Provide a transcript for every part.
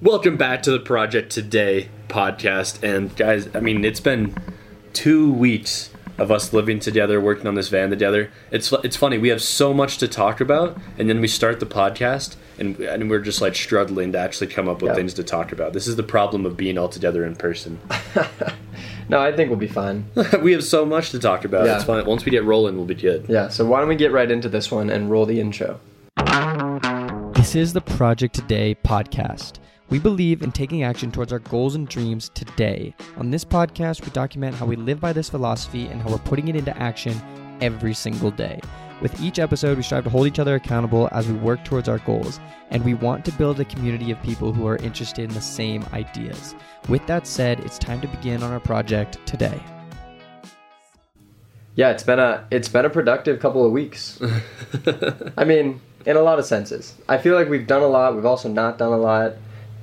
Welcome back to the Project Today podcast. And guys, I mean, it's been two weeks of us living together, working on this van together. It's it's funny. We have so much to talk about, and then we start the podcast, and and we're just like struggling to actually come up with Yeah. things to talk about. This is the problem of being all together in person. No, I think we'll be fine. we have so much to talk about. Yeah. It's fine. Once we get rolling, we'll be good. Yeah, so why don't we get right into this one and roll the intro? This is the Project Today podcast. We believe in taking action towards our goals and dreams today. On this podcast, we document how we live by this philosophy and how we're putting it into action every single day. With each episode, we strive to hold each other accountable as we work towards our goals, and we want to build a community of people who are interested in the same ideas. With that said, it's time to begin on our project today. Yeah, it's been a it's been a productive couple of weeks. I mean, in a lot of senses. I feel like we've done a lot. We've also not done a lot,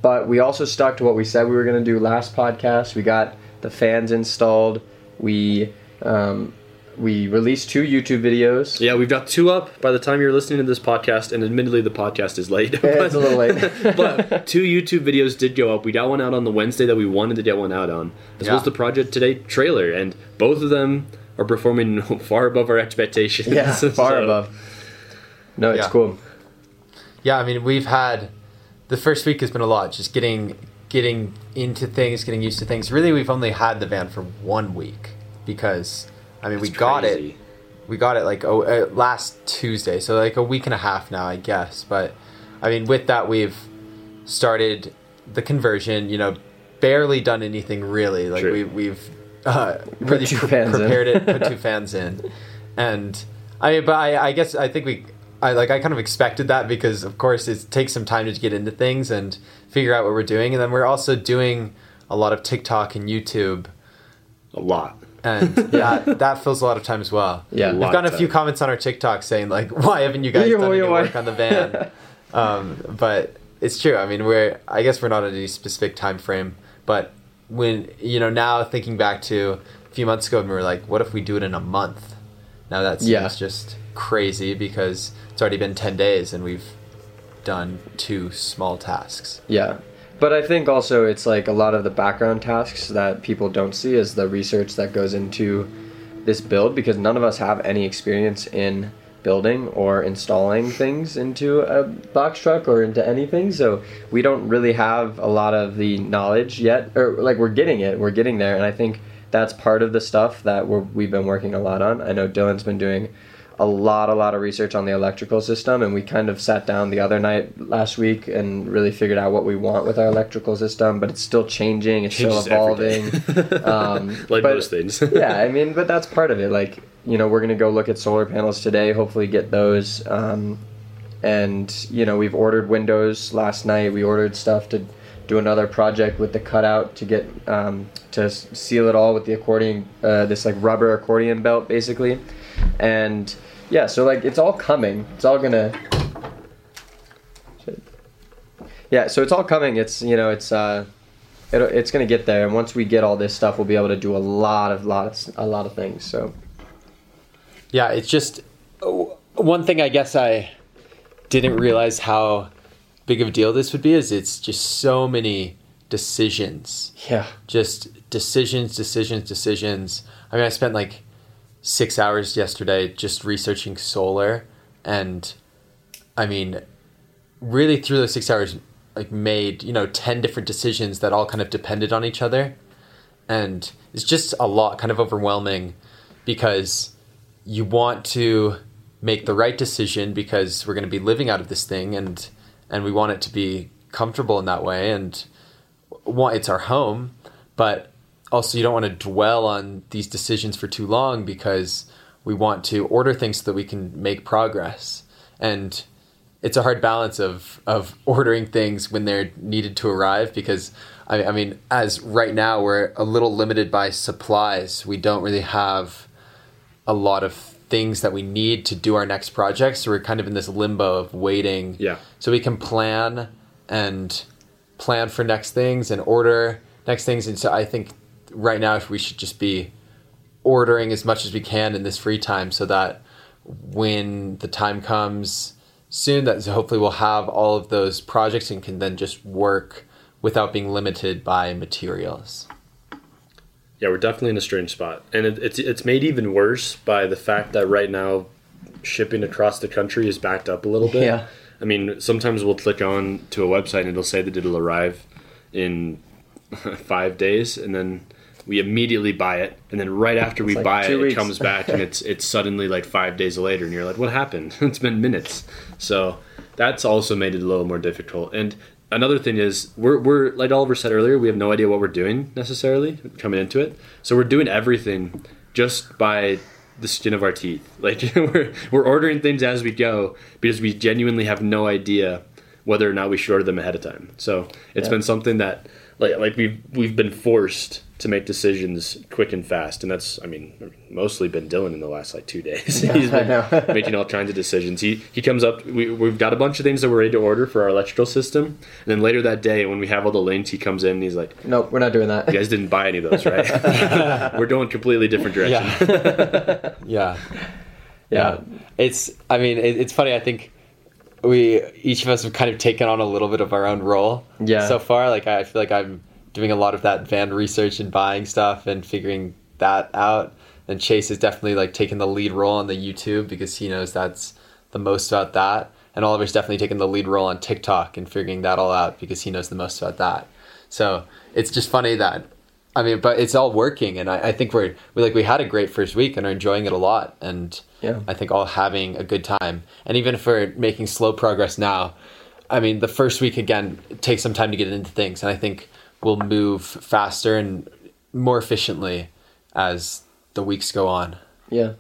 but we also stuck to what we said we were going to do last podcast. We got the fans installed. We um, we released two YouTube videos. Yeah, we've got two up by the time you're listening to this podcast, and admittedly, the podcast is late. Yeah, it's a little late. but two YouTube videos did go up. We got one out on the Wednesday that we wanted to get one out on, as well Yeah. as the Project Today trailer, and both of them are performing far above our expectations. yeah, far So- above. No, it's Yeah. cool. Yeah, I mean, we've had the first week has been a lot, just getting getting into things, getting used to things. Really, we've only had the van for one week because I mean, we It's got crazy. it. We got it like oh, uh, last Tuesday, so like a week and a half now, I guess. But I mean, with that, we've started the conversion. You know, barely done anything really. Like True. we we've uh, really two pre- fans in. prepared it, put two fans in, and I mean but I, I guess I think we I like I kind of expected that because of course it takes some time to get into things and figure out what we're doing, and then we're also doing a lot of TikTok and YouTube, a lot. and that that fills a lot of time as well. Yeah. we've Lot gotten a few comments on our TikTok saying like, "Why haven't you guys Yeah, done why- any why- work on the van?" um, but it's true. I mean, we're I guess we're not at any specific time frame, but when you know now thinking back to a few months ago, and we were like, "What if we do it in a month?" Now that seems Yeah. just crazy because it's already been ten days and we've done two small tasks. Yeah. But I think also it's like a lot of the background tasks that people don't see is the research that goes into this build because none of us have any experience in building or installing things into a box truck or into anything. So we don't really have a lot of the knowledge yet, or like we're getting it, we're getting there. And I think that's part of the stuff that we're, we've been working a lot on. I know Dylan's been doing a lot, a lot of research on the electrical system, and we kind of sat down the other night last week and really figured out what we want with our electrical system. But it's still changing, it's Changes still evolving. um, like but- most things. yeah, I mean, but that's part of it. Like, you know, we're gonna go look at solar panels today. Hopefully, get those. Um, and you know, we've ordered windows last night. We ordered stuff to do another project with the cutout to get um, to seal it all with the accordion, uh, this like rubber accordion belt, basically. And yeah, so like it's all coming. It's all gonna. Yeah, so it's all coming. It's you know, it's uh, it, it's gonna get there, and once we get all this stuff, we'll be able to do a lot of lot of, a lot of things. So Yeah, it's just one thing I guess I didn't realize how big of a deal this would be is it's just so many decisions. yeah, Just decisions, decisions, decisions. I mean, I spent like 6 hours yesterday just researching solar and I mean, really through those 6 hours like made, you know, 10 different decisions that all kind of depended on each other. And it's just a lot kind of overwhelming because you want to make the right decision because we're going to be living out of this thing and and we want it to be comfortable in that way and want it's our home but also you don't want to dwell on these decisions for too long because we want to order things so that we can make progress. And it's a hard balance of of ordering things when they're needed to arrive because I, I mean as right now we're a little limited by supplies. We don't really have a lot of things that we need to do our next project so we're kind of in this limbo of waiting. Yeah. so we can plan and plan for next things and order next things. And so i think right now if we should just be ordering as much as we can in this free time so that when the time comes soon that hopefully we'll have all of those projects and can then just work without being limited by materials. Yeah, we're definitely in a strange spot, and it, it's it's made even worse by the fact that right now shipping across the country is backed up a little bit. Yeah. I mean, sometimes we'll click on to a website and it'll say that it'll arrive in five days, and then we immediately buy it, and then right after we like buy it, two it comes back and it's it's suddenly like five days later, and you're like, what happened? it's been minutes. So that's also made it a little more difficult. And another thing is, we're we're like Oliver said earlier, we have no idea what we're doing necessarily coming into it. So we're doing everything just by the skin of our teeth. Like we're we're ordering things as we go because we genuinely have no idea whether or not we should order them ahead of time. So it's Yeah. been something that like like we've we've been forced to make decisions quick and fast, and that's I mean mostly been Dylan in the last like two days. He's been know. making all kinds of decisions. He he comes up. We we've got a bunch of things that we're ready to order for our electrical system, and then later that day when we have all the links, he comes in and he's like, Nope, we're not doing that. "You guys didn't buy any of those, right? we're going completely different direction." Yeah. yeah. Yeah. It's, I mean, it, it's funny. I think we, each of us have kind of taken on a little bit of our own role. Yeah. So far, like, I feel like I'm doing a lot of that van research and buying stuff and figuring that out. And Chase is definitely like taking the lead role on the YouTube because he knows that's the most about that. And Oliver's definitely taking the lead role on TikTok and figuring that all out because he knows the most about that. So it's just funny that I mean, but it's all working, and I, I think we're we like we had a great first week and are enjoying it a lot, and Yeah. I think all having a good time. And even if we're making slow progress now, I mean, the first week again takes some time to get into things, and I think we'll move faster and more efficiently as the weeks go on. Yeah.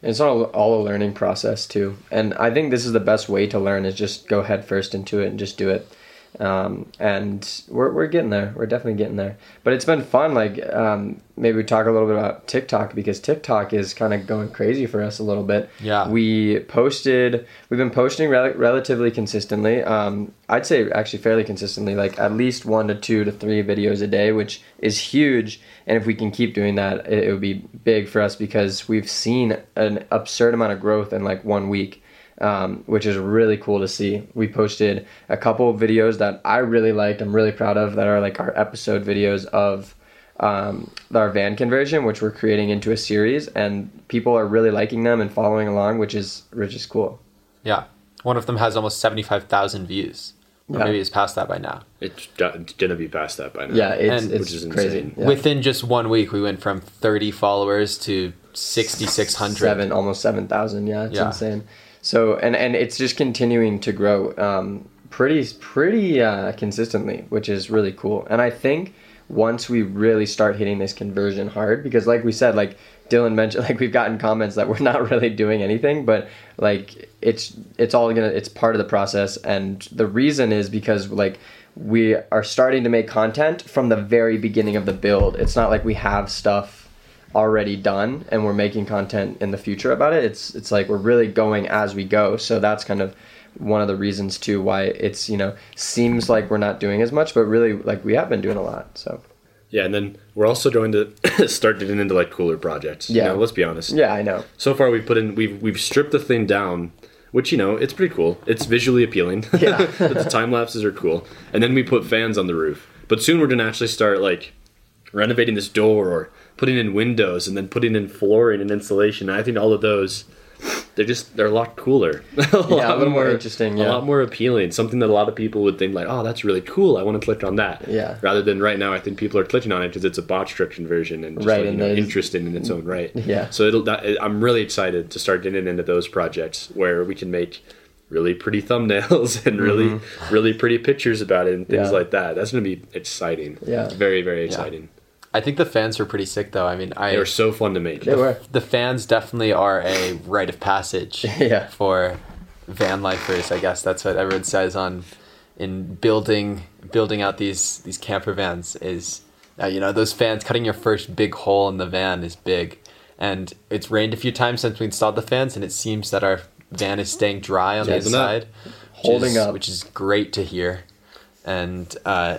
And it's all, all a learning process too. And I think this is the best way to learn is just go head first into it and just do it. Um, and we're, we're getting there. We're definitely getting there. But it's been fun. Like, um, maybe we talk a little bit about TikTok because TikTok is kind of going crazy for us a little bit. Yeah. We posted, we've been posting rel- relatively consistently. Um, I'd say actually fairly consistently, like at least one to two to three videos a day, which is huge. And if we can keep doing that, it, it would be big for us because we've seen an absurd amount of growth in like one week. Um, which is really cool to see. We posted a couple of videos that I really liked. I'm really proud of that are like our episode videos of um, our van conversion, which we're creating into a series, and people are really liking them and following along, which is which is cool. Yeah, one of them has almost seventy five thousand views, or Yeah. maybe it's past that by now. It's, gonna be past that by now. Yeah, it's And- it's Which is crazy. Yeah. Within just one week, we went from thirty followers to sixty six hundred. seven, almost seven thousand. Yeah, it's Yeah. insane. So and and it's just continuing to grow, um, pretty pretty uh, consistently, which is really cool. And I think once we really start hitting this conversion hard, because like we said, like Dylan mentioned, like we've gotten comments that we're not really doing anything, but like it's it's all gonna it's part of the process, and the reason is because like we are starting to make content from the very beginning of the build. It's not like we have stuff already done and we're making content in the future about it it's it's like we're really going as we go so that's kind of one of the reasons too why it's you know seems like we're not doing as much but really like we have been doing a lot so Yeah, and then we're also going to start getting into like cooler projects. You Yeah. know, let's be honest. yeah i know So far, we've put in we've we've stripped the thing down, which you know it's pretty cool. It's visually appealing. Yeah. the time lapses are cool, and then we put fans on the roof. But soon we're gonna actually start like renovating this door or putting in windows and then putting in flooring and insulation. I think all of those. They're just they're a lot cooler, a Yeah, a little more interesting, a lot more appealing. Something that a lot of people would think like, oh, that's really cool. I want to click on that. Yeah. Rather than right now, I think people are clicking on it because it's a box truck conversion and just Right, like, you and know, interesting in its own right. Yeah. So it'll. That, I'm really excited to start getting into those projects where we can make really pretty thumbnails and really, really pretty pictures about it and things Mm-hmm. Yeah. like that. That's gonna be exciting. Yeah. Very, very exciting. I think the fans were pretty sick though. I mean, I They were so fun to make. they were the fans definitely are a rite of passage Yeah. for van lifers. I guess that's what everyone says on in building building out these these camper vans is uh, you know those fans cutting your first big hole in the van is big, and it's rained a few times since we installed the fans, and it seems that our van is staying dry on the Holding inside, Holding is- up. which is great to hear, and. uh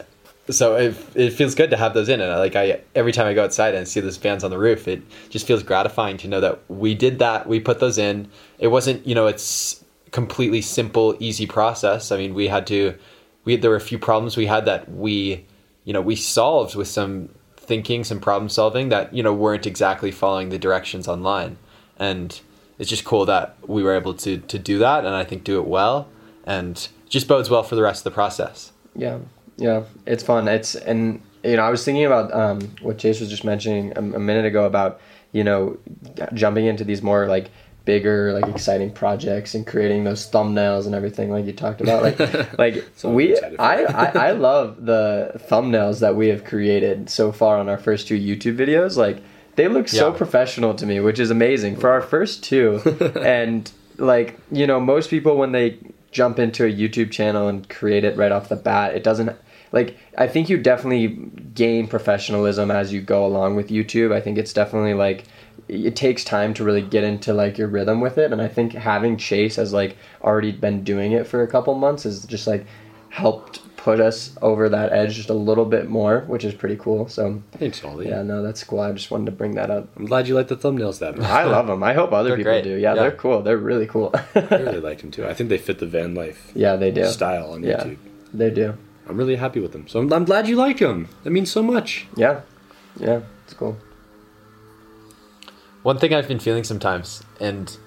so it, it feels good to have those in and I- like I every time I go outside and see those fans on the roof it just feels gratifying to know that we did that we put those in. It wasn't you know it's completely simple easy process. I mean we had to we there were a few problems we had that we you know we solved with some thinking, some problem solving that you know weren't exactly following the directions online, and it's just cool that we were able to to do that, and I think do it well, and just bodes well for the rest of the process. Yeah, yeah, it's fun. It's and you know I was thinking about um, what Chase was just mentioning a, a minute ago about you know jumping into these more like bigger like exciting projects and creating those thumbnails and everything like you talked about like like So we I. I i love the thumbnails that we have created so far on our first two youtube videos like they look so professional to me which is amazing for our first two and like you know most people when they jump into a youtube channel and create it right off the bat it doesn't like i think you definitely gain professionalism as you go along with youtube i think it's definitely like it takes time to really get into like your rhythm with it and i think having chase as like already been doing it for a couple months is just like helped put us over that edge just a little bit more which is pretty cool so Thanks, Ollie. yeah no that's cool i just wanted to bring that up I'm glad you like the thumbnails that much. i love them i hope other They're people great. do yeah, Yeah. they're cool they're really cool I really like them too. I think they fit the van life yeah they do style on Yeah. YouTube. they do I'm really happy with them. So I'm, I'm glad you like them. That means so much. yeah yeah it's cool One thing I've been feeling sometimes, and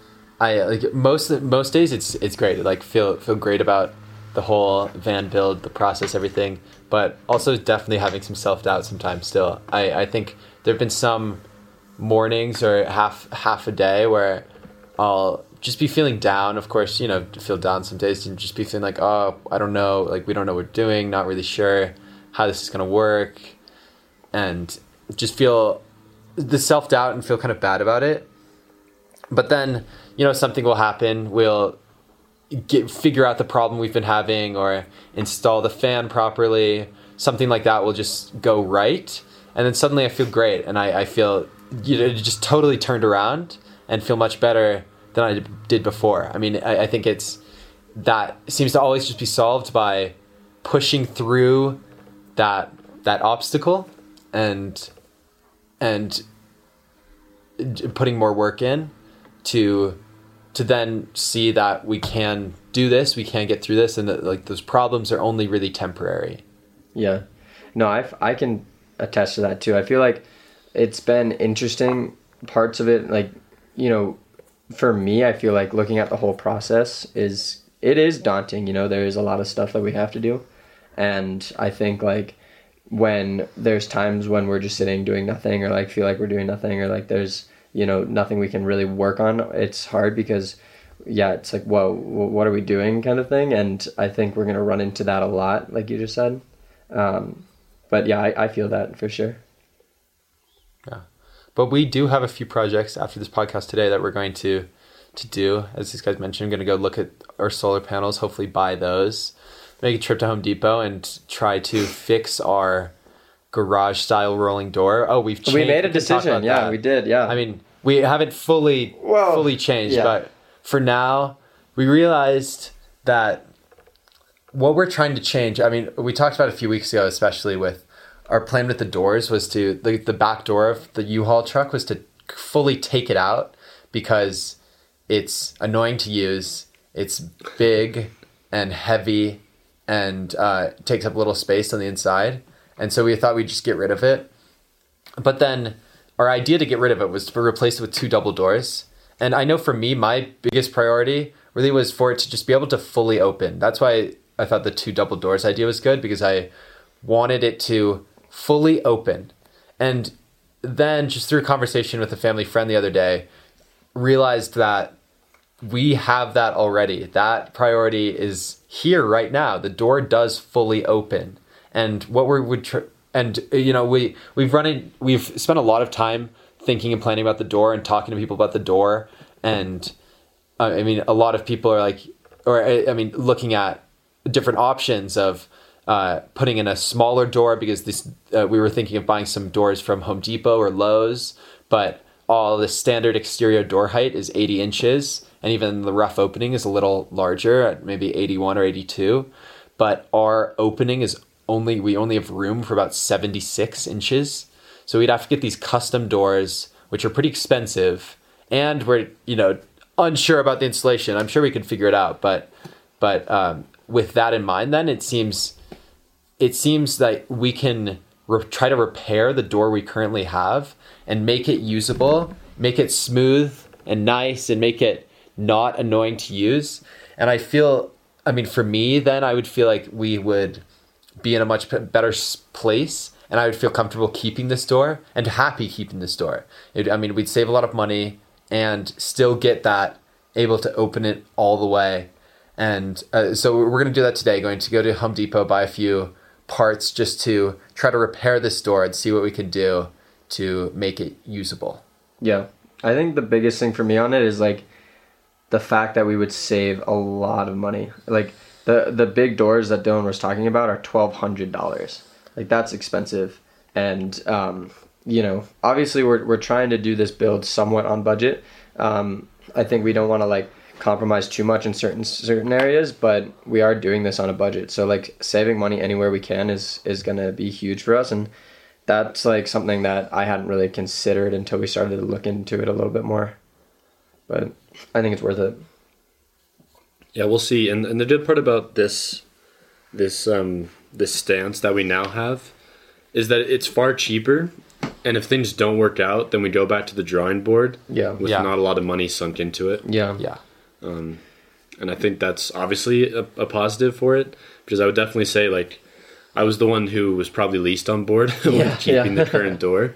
I like most most days it's it's great. Like feel feel great about the whole van build, the process, everything. But also definitely having some self doubt sometimes. Still, I I think there've been some mornings or half half a day where I'll just be feeling down. Of course, you know, feel down some days and just be feeling like, oh, I don't know, like we don't know what we're doing, not really sure how this is gonna work, and just feel the self doubt and feel kind of bad about it. But then, you know, something will happen. We'll get figure out the problem we've been having or install the fan properly. Something like that will just go right. And then suddenly I feel great and I, I feel you know, just totally turned around and feel much better than I did before. I mean, I, I think it's that seems to always just be solved by pushing through that that obstacle and and putting more work in to to then see that we can do this, we can get through this, and that like those problems are only really temporary. Yeah. No, I, I can attest to that too. I feel like it's been interesting parts of it. Like, you know, for me, I feel like looking at the whole process is, it is daunting. You know, there is a lot of stuff that we have to do. And I think like when there's times when we're just sitting doing nothing or like feel like we're doing nothing or like there's, you know, nothing we can really work on, it's hard because yeah, it's like, whoa, what are we doing kind of thing. And I think we're going to run into that a lot, like you just said. Um, but yeah, I, I feel that for sure. But we do have a few projects after this podcast today that we're going to to do. As these guys mentioned, I'm going to go look at our solar panels, hopefully buy those, make a trip to Home Depot, and try to fix our garage style rolling door. Oh, we've changed. we made a decision. Yeah, that. we did. Yeah. I mean, we haven't fully Well, fully changed, yeah. but for now, we realized that what we're trying to change. I mean, we talked about a few weeks ago, especially with our plan with the doors was to the the back door of the U-Haul truck was to fully take it out because it's annoying to use. It's big and heavy and uh, takes up a little space on the inside. And so we thought we'd just get rid of it. But then our idea to get rid of it was to replace it with two double doors. And I know for me, my biggest priority really was for it to just be able to fully open. That's why I thought the two double doors idea was good because I wanted it to fully open. And then just through a conversation with a family friend the other day, realized that we have that already. That priority is here right now. The door does fully open, and what we would tr- and uh, you know we we've run in we've spent a lot of time thinking and planning about the door and talking to people about the door, and uh, I mean a lot of people are like, or I I mean looking at different options of. Uh, putting in a smaller door because this uh, we were thinking of buying some doors from Home Depot or Lowe's, but all the standard exterior door height is 80 inches and even the rough opening is a little larger at maybe 81 or 82 but our opening is only we only have room for about 76 inches. So we'd have to get these custom doors which are pretty expensive and we're you know unsure about the installation. I'm sure we could figure it out but but um, with that in mind then it seems it seems that we can re- try to repair the door we currently have and make it usable, make it smooth and nice, and make it not annoying to use. And I feel, I mean, for me, then I would feel like we would be in a much better place and I would feel comfortable keeping this door and happy keeping this door. It, I mean, we'd save a lot of money and still get that able to open it all the way. And uh, so we're going to do that today. Going to go to Home Depot, buy a few parts just to try to repair this door and see what we can do to make it usable. Yeah. I think the biggest thing for me on it is like the fact that we would save a lot of money. Like the the big doors that Dylan was talking about are twelve hundred dollars. Like that's expensive. And um, you know, obviously we're we're trying to do this build somewhat on budget. Um, I think we don't want to like compromise too much in certain certain areas, but we are doing this on a budget. So like saving money anywhere we can is is gonna be huge for us and that's like something that I hadn't really considered until we started to look into it a little bit more. But I think it's worth it. Yeah, we'll see. And and the good part about this this um this stance that we now have is that it's far cheaper and if things don't work out then we go back to the drawing board Yeah. with Yeah. not a lot of money sunk into it. Yeah. Yeah. Um, and I think that's obviously a, a positive for it because I would definitely say like I was the one who was probably least on board Yeah, with keeping yeah. the current door,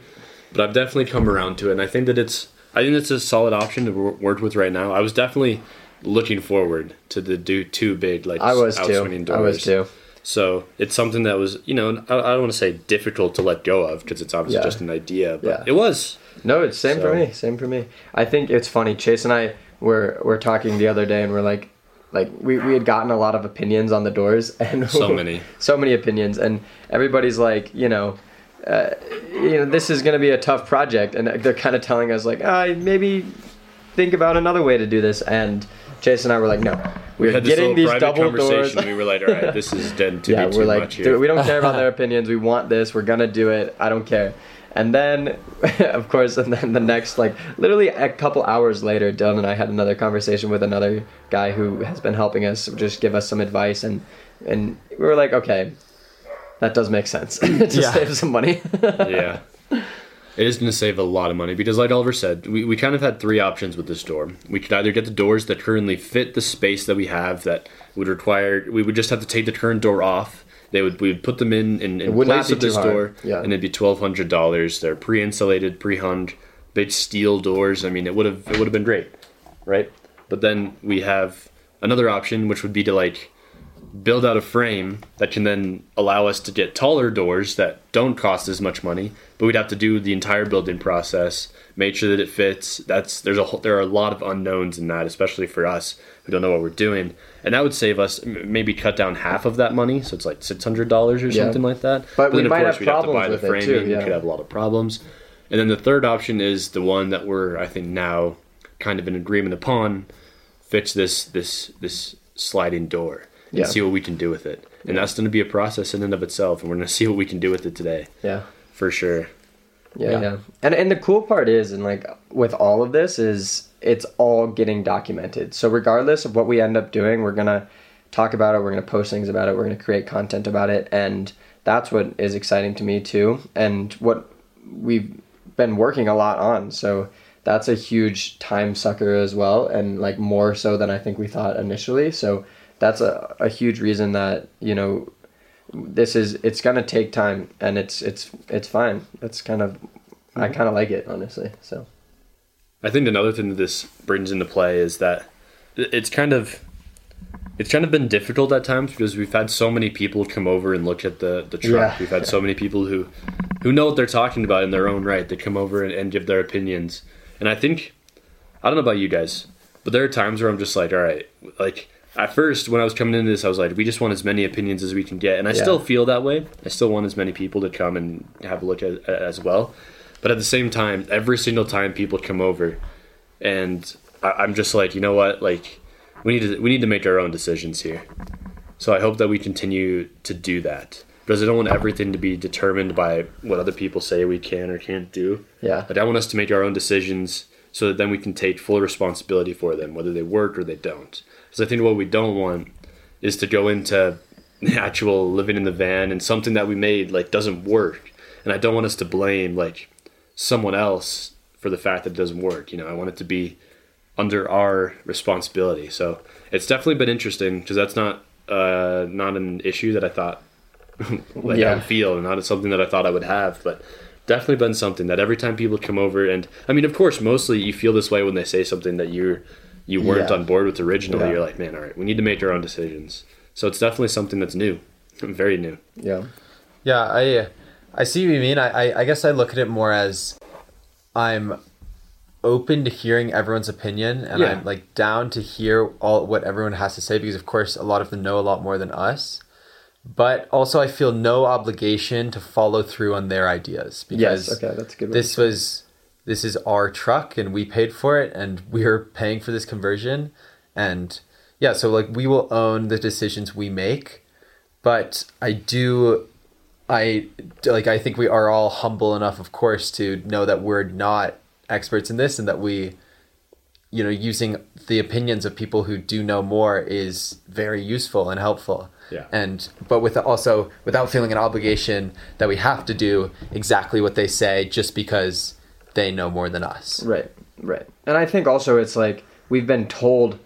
but I've definitely come around to it, and I think that it's I think it's a solid option to work with right now. I was definitely looking forward to the do two big like I was too. I was too. So it's something that was you know I, I don't want to say difficult to let go of because it's obviously Yeah. just an idea, but Yeah. it was. No, it's same for me. Same for me. I think it's funny. Chase and I were were talking the other day, and we're like, like we, we had gotten a lot of opinions on the doors, and So many. so many opinions, and everybody's like, you know. Uh, you know, this is going to be a tough project, and they're kind of telling us like, ah, maybe think about another way to do this. And Chase and I were like, no, We we're had this getting these double doors. we were like, all right, this is dead to yeah, be we're like, much here. dude, we don't care about their opinions. We want this. We're gonna do it. I don't care. And then, of course, and then the next, like, literally a couple hours later, Dylan and I had another conversation with another guy who has been helping us just give us some advice, and and we were like, okay, that does make sense to Yeah. save some money. yeah. It is going to save a lot of money because, like Oliver said, we, we kind of had three options with this door. We could either get the doors that currently fit the space that we have that would require, we would just have to take the current door off. They would we would put them in in, in place of this door, Yeah. and it'd be twelve hundred dollars. They're pre-insulated, pre-hung, big steel doors. I mean, it would have it would have been great, right? But then we have another option, which would be to like build out a frame that can then allow us to get taller doors that don't cost as much money, but we'd have to do the entire building process, make sure that it fits. That's there's a whole, there are a lot of unknowns in that, especially for us who don't know what we're doing, and that would save us maybe cut down half of that money, so it's like six hundred dollars or Yeah. something like that. But we then, might have problems with the framing. too, We could have a lot of problems, and then the third option is the one that we're I think now kind of in agreement upon, fix this this this sliding door and Yeah. see what we can do with it. And that's going to be a process in and of itself, and we're going to see what we can do with it today yeah. For sure. Yeah, Yeah. And and the cool part is, and like with all of this, is it's all getting documented. So regardless of what we end up doing, we're gonna talk about it. We're gonna post things about it. We're gonna create content about it, and that's what is exciting to me too, and what we've been working a lot on. So that's a huge time sucker as well, and like more so than I think we thought initially. So that's a, a huge reason that you know this is it's gonna take time and it's it's it's fine that's kind of i mm-hmm. kind of like it honestly so I think another thing that this brings into play is that it's kind of it's kind of been difficult at times because we've had so many people come over and look at the the truck. Yeah. We've had so many people who who know what they're talking about in their own right. They come over and, and give their opinions. And I think I don't know about you guys, but there are times where I'm just like, all right, like at first when I was coming into this, I was like, we just want as many opinions as we can get, and I Yeah. still feel that way. I still want as many people to come and have a look at as well. But at the same time, every single time people come over, and I, I'm just like, you know what, like we need to we need to make our own decisions here. So I hope that we continue to do that because I don't want everything to be determined by what other people say we can or can't do. yeah But I want us to make our own decisions so that then we can take full responsibility for them, whether they work or they don't. Because I think what we don't want is to go into the actual living in the van and something that we made like doesn't work. And i don't want us to blame like someone else for the fact that it doesn't work you know? I want it to be under our responsibility. So it's definitely been interesting because that's not uh not an issue that i thought like Yeah. i would feel and not something that i thought i would have but definitely been something that every time people come over and i mean of course mostly you feel this way when they say something that you're you weren't Yeah. on board with originally Yeah. you're like man all right we need to make our own decisions so it's definitely something that's new very new Yeah. Yeah, I I see what you mean. I, I, I guess I look at it more as I'm open to hearing everyone's opinion and Yeah. I'm like down to hear all what everyone has to say because of course a lot of them know a lot more than us. But also I feel no obligation to follow through on their ideas because Yes. Okay, that's a good. way this to- was this is our truck and we paid for it and we're paying for this conversion. And yeah so like we will own the decisions we make. But i do i like i think we are all humble enough of course to know that we're not experts in this and that we you know using the opinions of people who do know more is very useful and helpful. Yeah. and but with also without feeling an obligation that we have to do exactly what they say just because they know more than us Right, right. And I think also it's like we've been told,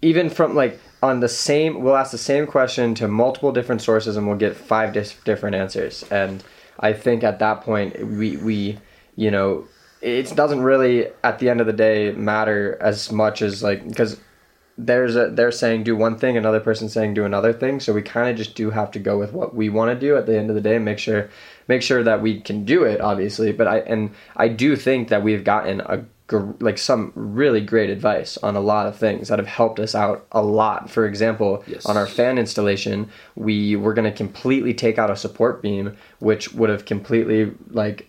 even from like on the same, we'll ask the same question to multiple different sources and we'll get five dis- different answers. And I think at that point, we, we, you know, it doesn't really at the end of the day matter as much as like, because there's a they're saying do one thing another person saying do another thing so we kind of just do have to go with what we want to do at the end of the day and make sure make sure that we can do it obviously but i and i do think that we've gotten a like some really great advice on a lot of things that have helped us out a lot for example Yes. on our fan installation we were going to completely take out a support beam which would have completely like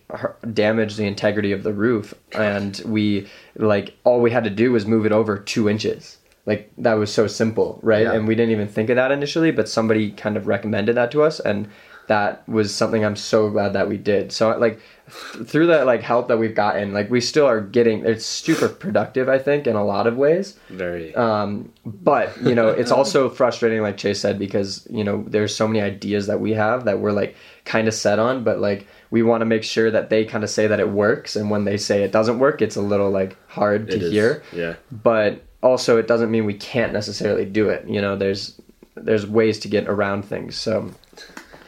damaged the integrity of the roof and we like all we had to do was move it over two inches like that was so simple right Yeah. and we didn't even think of that initially but somebody kind of recommended that to us and that was something i'm so glad that we did. So like th- through that like help that we've gotten like we still are getting it's super productive i think in a lot of ways. Very. Um, but you know it's also frustrating like chase said because you know there's so many ideas that we have that we're like kind of set on but like we want to make sure that they kind of say that it works and when they say it doesn't work it's a little like hard to hear. yeah. But also it doesn't mean we can't necessarily do it you know there's there's ways to get around things so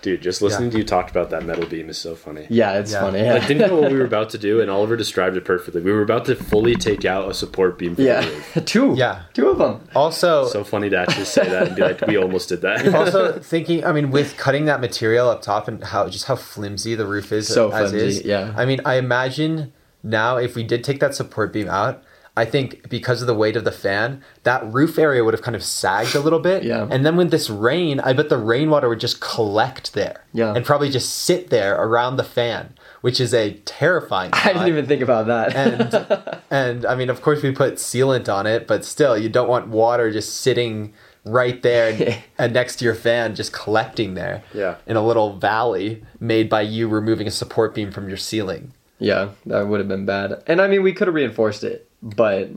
dude just listening to you talk about that metal beam is so funny. Yeah it's Yeah. funny. I didn't know what we were about to do? And oliver described it perfectly. We were about to fully take out a support beam from the yeah. roof. two. Yeah. two of them. Also so funny to actually say that and be like we almost did that. Also thinking i mean with cutting that material up top and how just how flimsy the roof is So as flimsy, is yeah. i mean i imagine now if we did take that support beam out i think because of the weight of the fan that roof area would have kind of sagged a little bit Yeah. and then with this rain i bet the rainwater would just collect there Yeah. and probably just sit there around the fan which is a terrifying i didn't even think about that and and I mean, of course, we put sealant on it, but still, you don't want water just sitting right there and, and next to your fan, just collecting there. Yeah. in a little valley made by you removing a support beam from your ceiling. Yeah, that would have been bad. And I mean, we could have reinforced it, but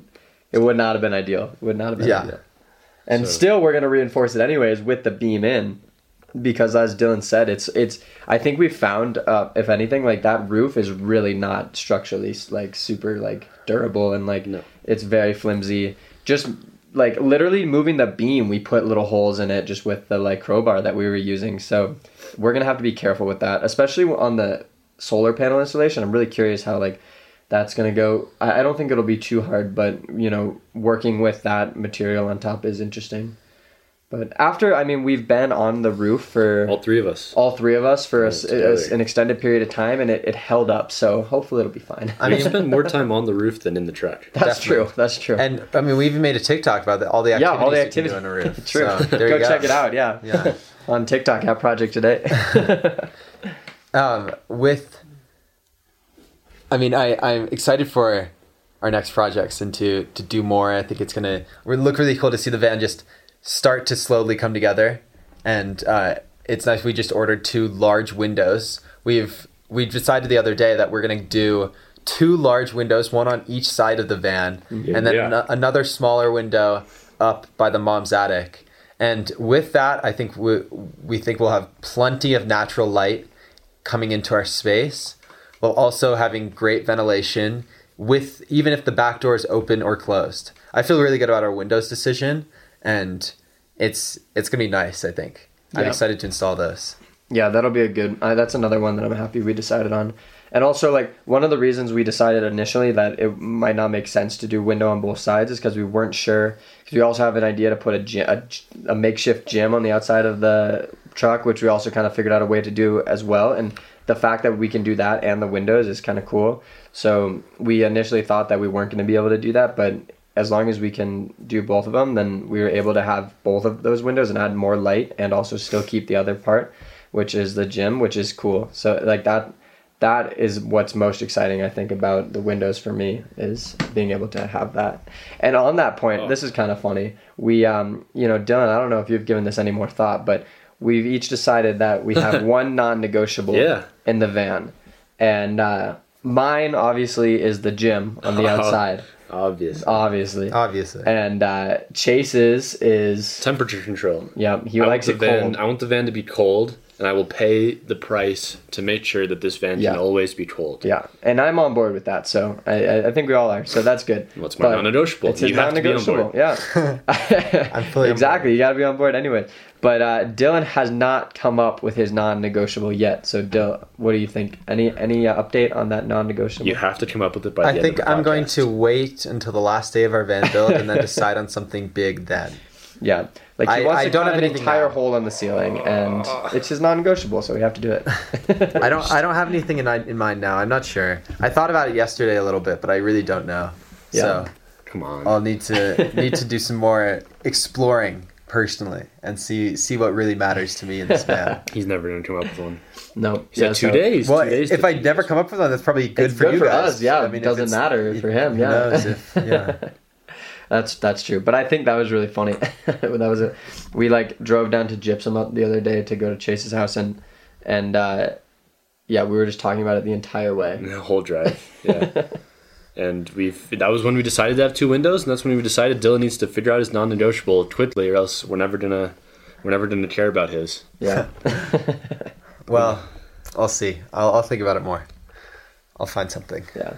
it would not have been ideal. It would not have been Yeah. ideal. And So- still, we're going to reinforce it anyways with the beam in, because as Dylan said, it's it's. I think we found, uh, if anything, like that roof is really not structurally like super like durable and like No. it's very flimsy. Just like literally moving the beam, we put little holes in it just with the like crowbar that we were using. So we're gonna have to be careful with that, especially on the solar panel installation. I'm really curious how like that's gonna go. I, I don't think it'll be too hard, but you know, working with that material on top is interesting. But after, I mean, we've been on the roof for all three of us all three of us for a s- together. a- an extended period of time, and it, it held up. So hopefully it'll be fine. I we mean, spend more time on the roof than in the truck That's definitely. true. That's true. and I mean, we even made a TikTok about the, all the activities yeah, all the you can activities do on a roof. True. So, there go, you check it out. Yeah. Yeah. on TikTok at Project Today. um, with i mean i i'm excited for our next projects and to to do more. I think it's gonna we look really cool to see the van just start to slowly come together. And uh, it's nice we just ordered two large windows. We've we decided the other day that we're gonna do two large windows one on each side of the van and then Yeah. ano- another smaller window up by the mom's attic. And with that, I think we, we think we'll have plenty of natural light coming into our space while also having great ventilation with even if the back door is open or closed. I feel really good about our windows decision and it's it's going to be nice, I think. I'm excited to install those. Yeah, that'll be a good. Uh, that's another one that I'm happy we decided on. And also, like one of the reasons we decided initially that it might not make sense to do window on both sides is because we weren't sure. Because we also have an idea to put a, gy- a a makeshift gym on the outside of the truck, which we also kind of figured out a way to do as well. And the fact that we can do that and the windows is kind of cool. So we initially thought that we weren't going to be able to do that, but as long as we can do both of them, then we were able to have both of those windows and add more light and also still keep the other part, which is the gym, which is cool. So like that that is what's most exciting I think about the windows for me is being able to have that. And on that point, this is kind of funny. We um you know, Dylan, I don't know if you've given this any more thought, but we've each decided that we have one non-negotiable Yeah. in the van. And uh mine obviously is the gym on the Oh. outside Obviously. obviously. Obviously. And uh, Chase's is Temperature control. yeah, he I likes it van. cold. I want the van to be cold, and I will pay the price to make sure that this van Yeah. can always be cold. Yeah, and I'm on board with that. So I, I- I think we all are. So that's good. What's my But non-negotiable? It's You have to be on non-negotiable. board. Yeah, I'm fully on exactly. You got to be on board anyway. But uh, Dylan has not come up with his non-negotiable yet. So Dill, what do you think? Any any uh, update on that non-negotiable? You have to come up with it by the I end think of the I'm going to wait until the last day of our van build and then decide on something big then. Yeah, like he I- wants I to don't have an entire now. hole in the ceiling, and it's just non-negotiable. So we have to do it. I don't I don't have anything in in mind now. I'm not sure. I thought about it yesterday a little bit, but I really don't know. Yeah. So Come on. I'll need to need to do some more exploring personally and see see what really matters to me in this van. He's never going to come up with one. No, He said two so- days. well, two days if I finish never come up with one, that's probably good It's for good you for guys. us, yeah. I mean, it doesn't matter for him, who yeah. knows if- yeah. That's that's true, but I think that was really funny. that was a, we like drove down to Gypsum up the other day to go to Chase's house and and uh, yeah, we were just talking about it the entire way. the whole drive. Yeah. and we've that was when we decided to have two windows, and that's when we decided Dylan needs to figure out his non-negotiable quickly, or else we're never gonna we're never gonna care about his. Yeah, Well, I'll see. I'll, I'll think about it more. I'll find something. yeah.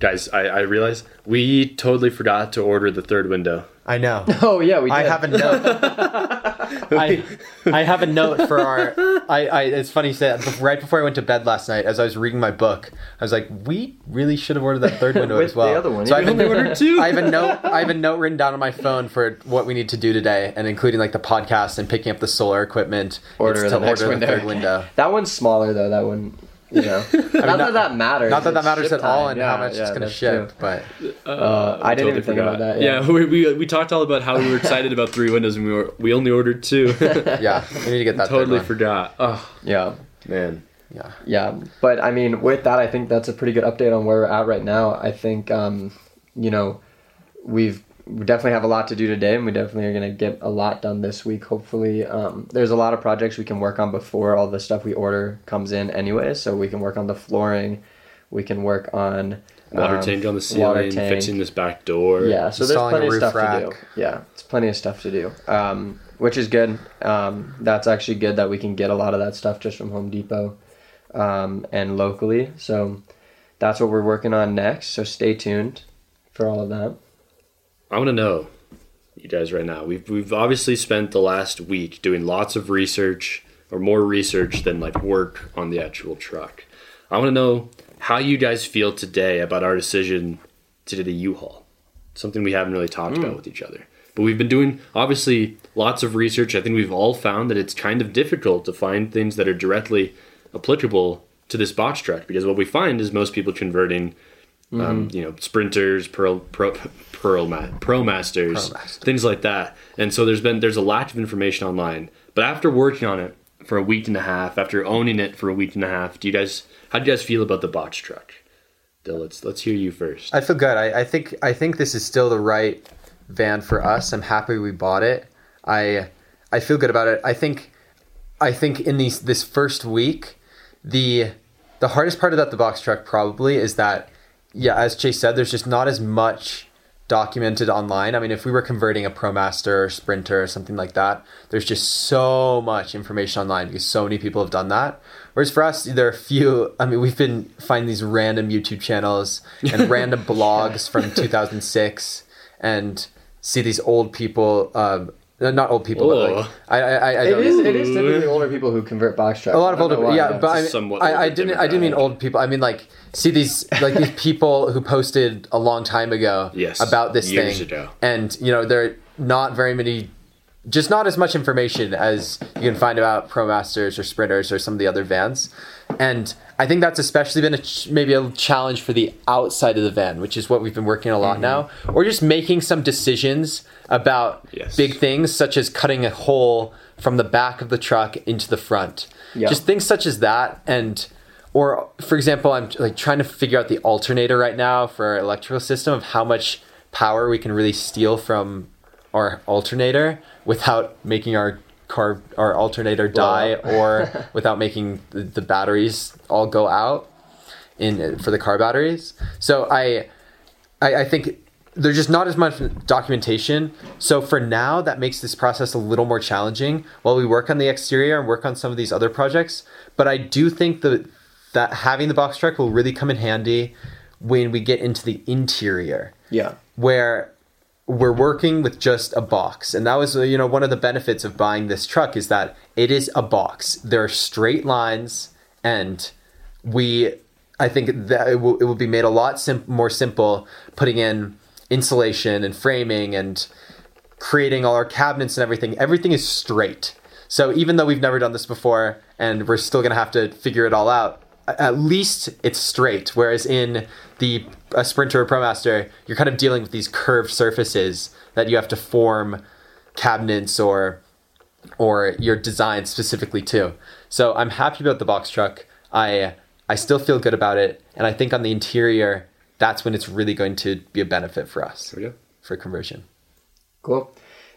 Guys, I, I realize we totally forgot to order the third window. I know. Oh yeah, we. Did. I have a note. I, I have a note for our. I, I it's funny you say that. Right before I went to bed last night, as I was reading my book, I was like, "We really should have ordered that third window as well." the other one, So I've only ordered two. I have a note. I have a note written down on my phone for what we need to do today, and including like the podcast and picking up the solar equipment. Order It's the to next order the third window. That one's smaller though. That one, you know. not, not- that that matters. Not that that matters at all, and Yeah, how much yeah, it's going to that's ship, true. but Uh, I didn't even think about that, yeah. we, we, we talked all about how we were excited about three windows, and we were we only ordered two. yeah, we need to get that. totally one. forgot. Oh Yeah. man. Yeah. Yeah, but I mean, with that, I think that's a pretty good update on where we're at right now. I think, um, you know, we've we definitely have a lot to do today, and we definitely are going to get a lot done this week. Hopefully, um, there's a lot of projects we can work on before all the stuff we order comes in, anyway. So we can work on the flooring, we can work on Water um, tank on the ceiling, tank. fixing this back door. Yeah, so there's plenty of roof stuff to do. Yeah, it's plenty of stuff to do, um, which is good. Um, that's actually good that we can get a lot of that stuff just from Home Depot um, and locally. So that's what we're working on next. So stay tuned for all of that. I want to know, you guys, right now. We've we've obviously spent the last week doing lots of research, or more research than like work on the actual truck. I want to know how you guys feel today about our decision to do the U-Haul. Something we haven't really talked about hmm. with each other. But we've been doing obviously lots of research. I think we've all found that it's kind of difficult to find things that are directly applicable to this box truck because what we find is most people converting um, you know, sprinters, pearl, pro, pearl, ma- pro masters, Pro-masters. things like that. And so there's been there's a lack of information online. But after working on it for a week and a half, after owning it for a week and a half, do you guys how do you guys feel about the box truck? Dill, let's let's hear you first. I feel good. I, I think I think this is still the right van for us. I'm happy we bought it. I I feel good about it. I think I think in these this first week, the the hardest part about the box truck probably is that yeah, as Chase said, there's just not as much documented online. I mean, if we were converting a ProMaster or Sprinter or something like that, there's just so much information online because so many people have done that. Whereas for us, there are a few. I mean, we've been finding these random YouTube channels and random blogs from 2006 and see these old people. Um, Uh, not old people, but like I, I, I, I It don't. is, it is typically older people who convert box trucks. A lot of older, know why, yeah, but I, It's somewhat I, I didn't. I didn't mean old people. I mean like see these like these people who posted a long time ago Yes, about this years thing, ago. and you know there are not very many, just not as much information as you can find about ProMasters or Sprinters or some of the other vans, and I think that's especially been a ch- maybe a challenge for the outside of the van, which is what we've been working a lot mm-hmm. now, or just making some decisions about Yes. big things such as cutting a hole from the back of the truck into the front. Yeah. Just things such as that and or for example, I'm like trying to figure out the alternator right now for our electrical system of how much power we can really steal from our alternator without making our car our alternator die or without making the, the batteries all go out in for the car batteries. So I I, I think there's just not as much documentation. So for now, that makes this process a little more challenging while we work on the exterior and work on some of these other projects. But I do think that that having the box truck will really come in handy when we get into the interior Yeah. where we're working with just a box and that was you know one of the benefits of buying this truck is that it is a box there are straight lines and we i think that it will, it will be made a lot sim- more simple putting in insulation and framing and creating all our cabinets and everything everything is straight. So even though we've never done this before and we're still to have to figure it all out at least it's straight. Whereas in the a sprinter or promaster you're kind of dealing with these curved surfaces that you have to form cabinets or or your design specifically to. So i'm happy about the box truck. I i still feel good about it. And i think on the interior that's when it's really going to be a benefit for us for conversion Cool.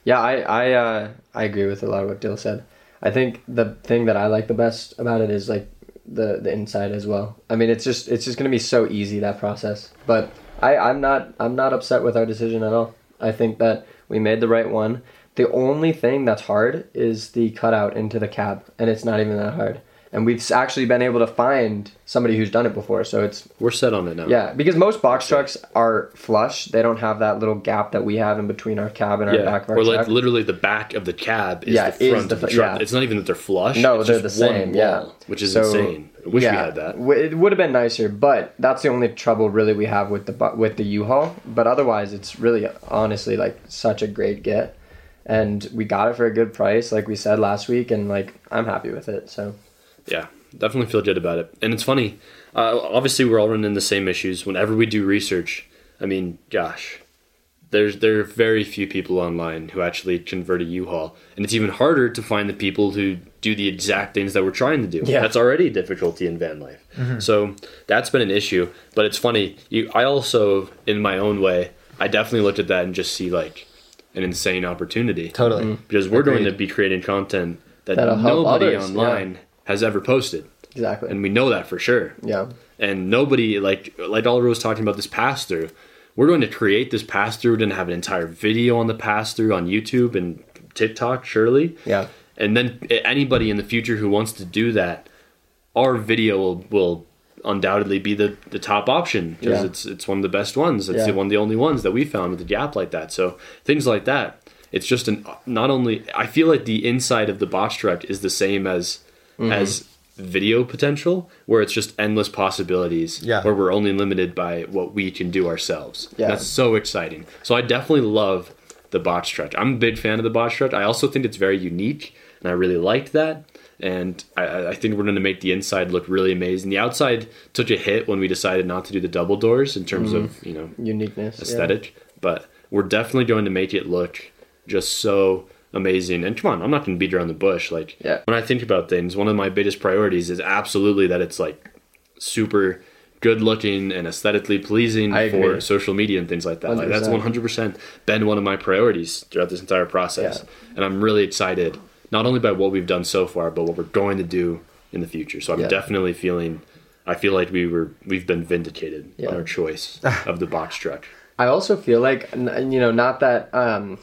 Yeah, I I uh, I agree with a lot of what Dill said. I think the thing that I like the best about it is like the the inside as well. I mean, it's just it's just gonna be so easy that process. But I I'm not I'm not upset with our decision at all. I think that we made the right one. The only thing that's hard is the cutout into the cab, and it's not even that hard. And we've actually been able to find somebody who's done it before, so it's We're set on it now. yeah, because most box trucks are flush. They don't have that little gap that we have in between our cab and our Yeah, back of our or like truck. literally the back of the cab is Yeah, the is front the of the truck. yeah. It's not even that they're flush. No, they're the same, yeah. which is So, insane. I wish we had that. w- It would have been nicer, but that's the only trouble really we have with the bu- with the U-Haul. But otherwise, it's really honestly like such a great get, and we got it for a good price, like we said last week, and like I'm happy with it. So Yeah, definitely feel good about it. And it's funny. Uh, obviously, we're all running the same issues. Whenever we do research, I mean, gosh, there's there are very few people online who actually convert a U-Haul, and it's even harder to find the people who do the exact things that we're trying to do. Yeah. That's already a difficulty in van life. So that's been an issue. But it's funny. You, I also, in my own way, I definitely looked at that and just see like an insane opportunity totally because we're going to be creating content that That'll nobody online has ever posted exactly, and we know that for sure. yeah, And nobody like like Oliver was talking about this pass through. We're going to create this pass through and have an entire video on the pass through on YouTube and TikTok, surely. yeah, And then anybody in the future who wants to do that, our video will, will undoubtedly be the, the top option because Yeah. it's it's one of the best ones. It's Yeah. the one of the only ones that we found with a gap like that. So things like that. It's just an not only I feel like the inside of the box truck is the same as Mm-hmm. as video potential where it's just endless possibilities Yeah. where we're only limited by what we can do ourselves. Yeah. That's so exciting. So I definitely love the box truck. I'm a big fan of the box truck. I also think it's very unique, and I really liked that. And I, I think we're going to make the inside look really amazing. The outside took a hit when we decided not to do the double doors in terms of you know uniqueness, yeah. aesthetic, but we're definitely going to make it look just so amazing. And come on, I'm not going to beat around the bush. Like Yeah. when I think about things, one of my biggest priorities is absolutely that it's like super good looking and aesthetically pleasing for social media and things like that. Like that's 100%. 100% been one of my priorities throughout this entire process. Yeah. And I'm really excited not only by what we've done so far, but what we're going to do in the future. So I'm Yeah. definitely feeling I feel like we were we've been vindicated Yeah. on our choice of the box truck. I also feel like you know, not that um,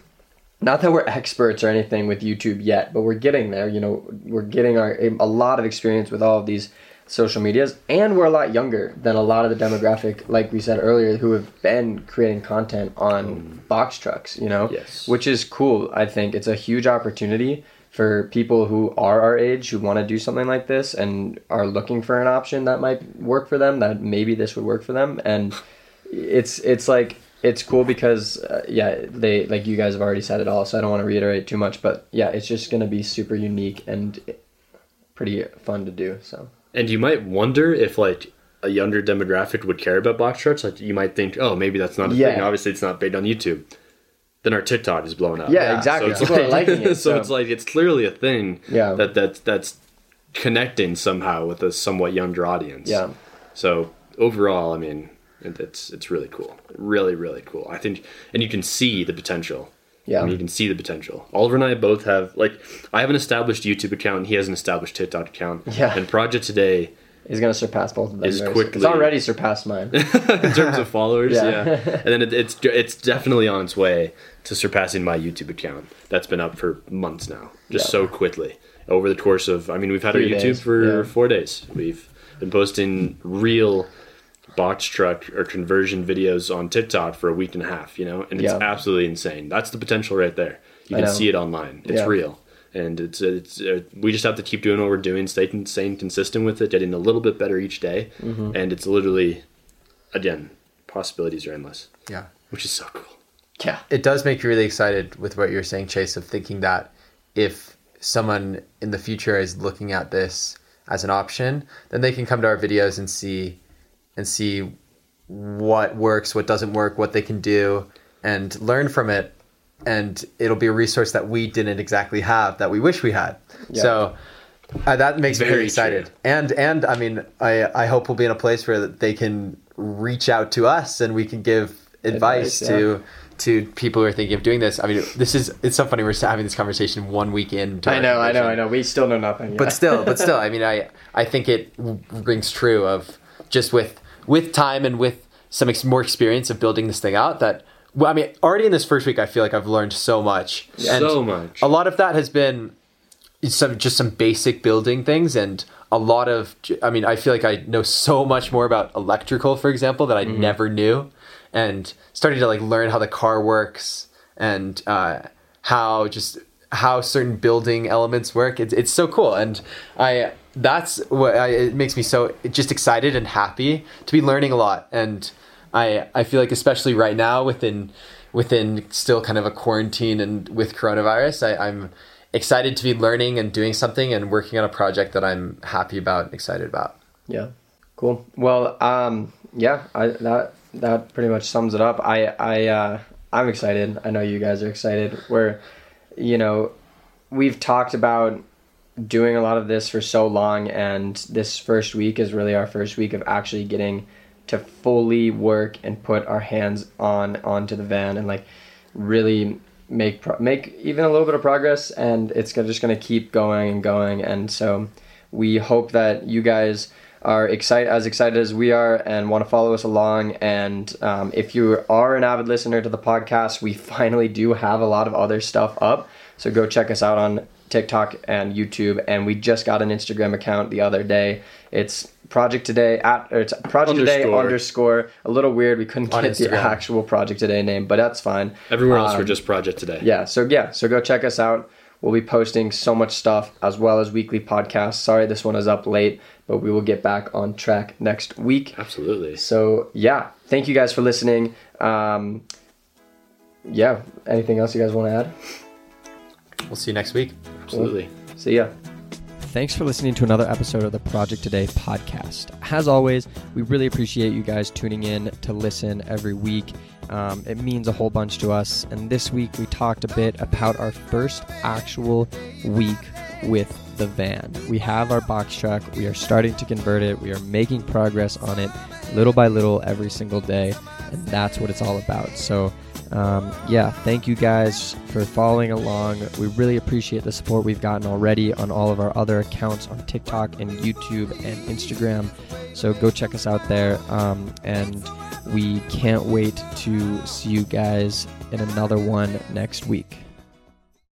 not that we're experts or anything with YouTube yet, but we're getting there. You know, we're getting our a lot of experience with all of these social medias, and we're a lot younger than a lot of the demographic, like we said earlier, who have been creating content on mm. box trucks. You know, Yes. which is cool. I think it's a huge opportunity for people who are our age who want to do something like this and are looking for an option that might work for them. That maybe this would work for them, and it's it's like it's cool because uh, yeah they like you guys have already said it all so i don't want to reiterate too much but yeah it's just going to be super unique and pretty fun to do so And you might wonder if like a younger demographic would care about box trucks. Like you might think, oh, maybe that's not a Yeah. thing. Obviously, it's not big on YouTube. Then our TikTok is blowing up. yeah, Yeah, exactly So it's people like, it so so, it's like it's clearly a thing. Yeah. That that that's connecting somehow with a somewhat younger audience. yeah So overall, I mean, it's it's really cool. Really, really cool. I think, and you can see the potential. Yeah. I mean, you can see the potential. Oliver and I both have like I have an established YouTube account. and He has an established TikTok account. Yeah. And Project Today, is going to surpass both of them Is quickly- it's already surpassed mine in terms of followers, Yeah. yeah. And then it, it's it's definitely on its way to surpassing my YouTube account. That's been up for months now, just Yeah. so quickly over the course of. I mean, we've had Three our YouTube days, for yeah. four days. We've been posting real box truck or conversion videos on TikTok for a week and a half. You know, and it's Yeah. absolutely insane. That's the potential right there. You can see it online. It's Yeah. real. And it's it's uh, we just have to keep doing what we're doing, staying staying consistent with it, getting a little bit better each day, Mm-hmm. and it's literally, again, possibilities are endless Yeah. which is so cool. yeah It does make you really excited with what you're saying, Chase, of thinking that if someone in the future is looking at this as an option, then they can come to our videos and see and see what works, what doesn't work, what they can do, and learn from it. And it'll be a resource that we didn't exactly have that we wish we had. Yeah. So uh, that makes me Very really excited. true. And and I mean, I I hope we'll be in a place where they can reach out to us and we can give advice, Advice, to to people who are thinking of doing this. I mean, this is it's so funny we're having this conversation one week in. i know i know i know we still know nothing yet. But still, but still, I mean, I I think it rings true of just with with time and with some ex- more experience of building this thing out that. Well, I mean, already in this first week, I feel like I've learned so much. And So much. A lot of that has been some just some basic building things, and a lot of. I mean, I feel like I know so much more about electrical, for example, that I never knew, and starting to like learn how the car works and uh, how just how certain building elements work. It's it's so cool, and I that's what I, it makes me so just excited and happy to be learning a lot. And I I feel like especially right now within within still kind of a quarantine and with coronavirus, I, I'm excited to be learning and doing something and working on a project that I'm happy about and excited about. Yeah. Cool. Well, um, yeah, I, that that pretty much sums it up. I I uh, I'm excited. I know you guys are excited. We're, you know, we've talked about doing a lot of this for so long, and this first week is really our first week of actually getting to fully work and put our hands on onto the van and like really make pro- make even a little bit of progress and it's just going to keep going and going and so we hope that you guys are excited as excited as we are and want to follow us along and um, if you are an avid listener to the podcast we finally do have a lot of other stuff up so go check us out on tiktok and youtube. And we just got an instagram account the other day. It's project today at or it's project today Underscore. underscore. A little weird. We couldn't get the actual project today name but that's fine. Everywhere else, Um, we're just Project Today. yeah so yeah so go check us out. We'll be posting so much stuff as well as weekly podcasts. Sorry this one is up late but we will get back on track next week. Absolutely. so yeah thank you guys for listening. Um yeah anything else you guys want to add We'll see you next week. Absolutely. see ya Thanks for listening to another episode of the Project Today podcast. As always, we really appreciate you guys tuning in to listen every week. Um, it means a whole bunch to us. And this week we talked a bit about our first actual week with the van. We have our box truck. We are starting to convert it. We are making progress on it little by little every single day. And that's what it's all about. So, um, yeah, thank you guys for following along. We really appreciate the support we've gotten already on all of our other accounts on TikTok and YouTube and Instagram. So go check us out there. Um, and we can't wait to see you guys in another one next week.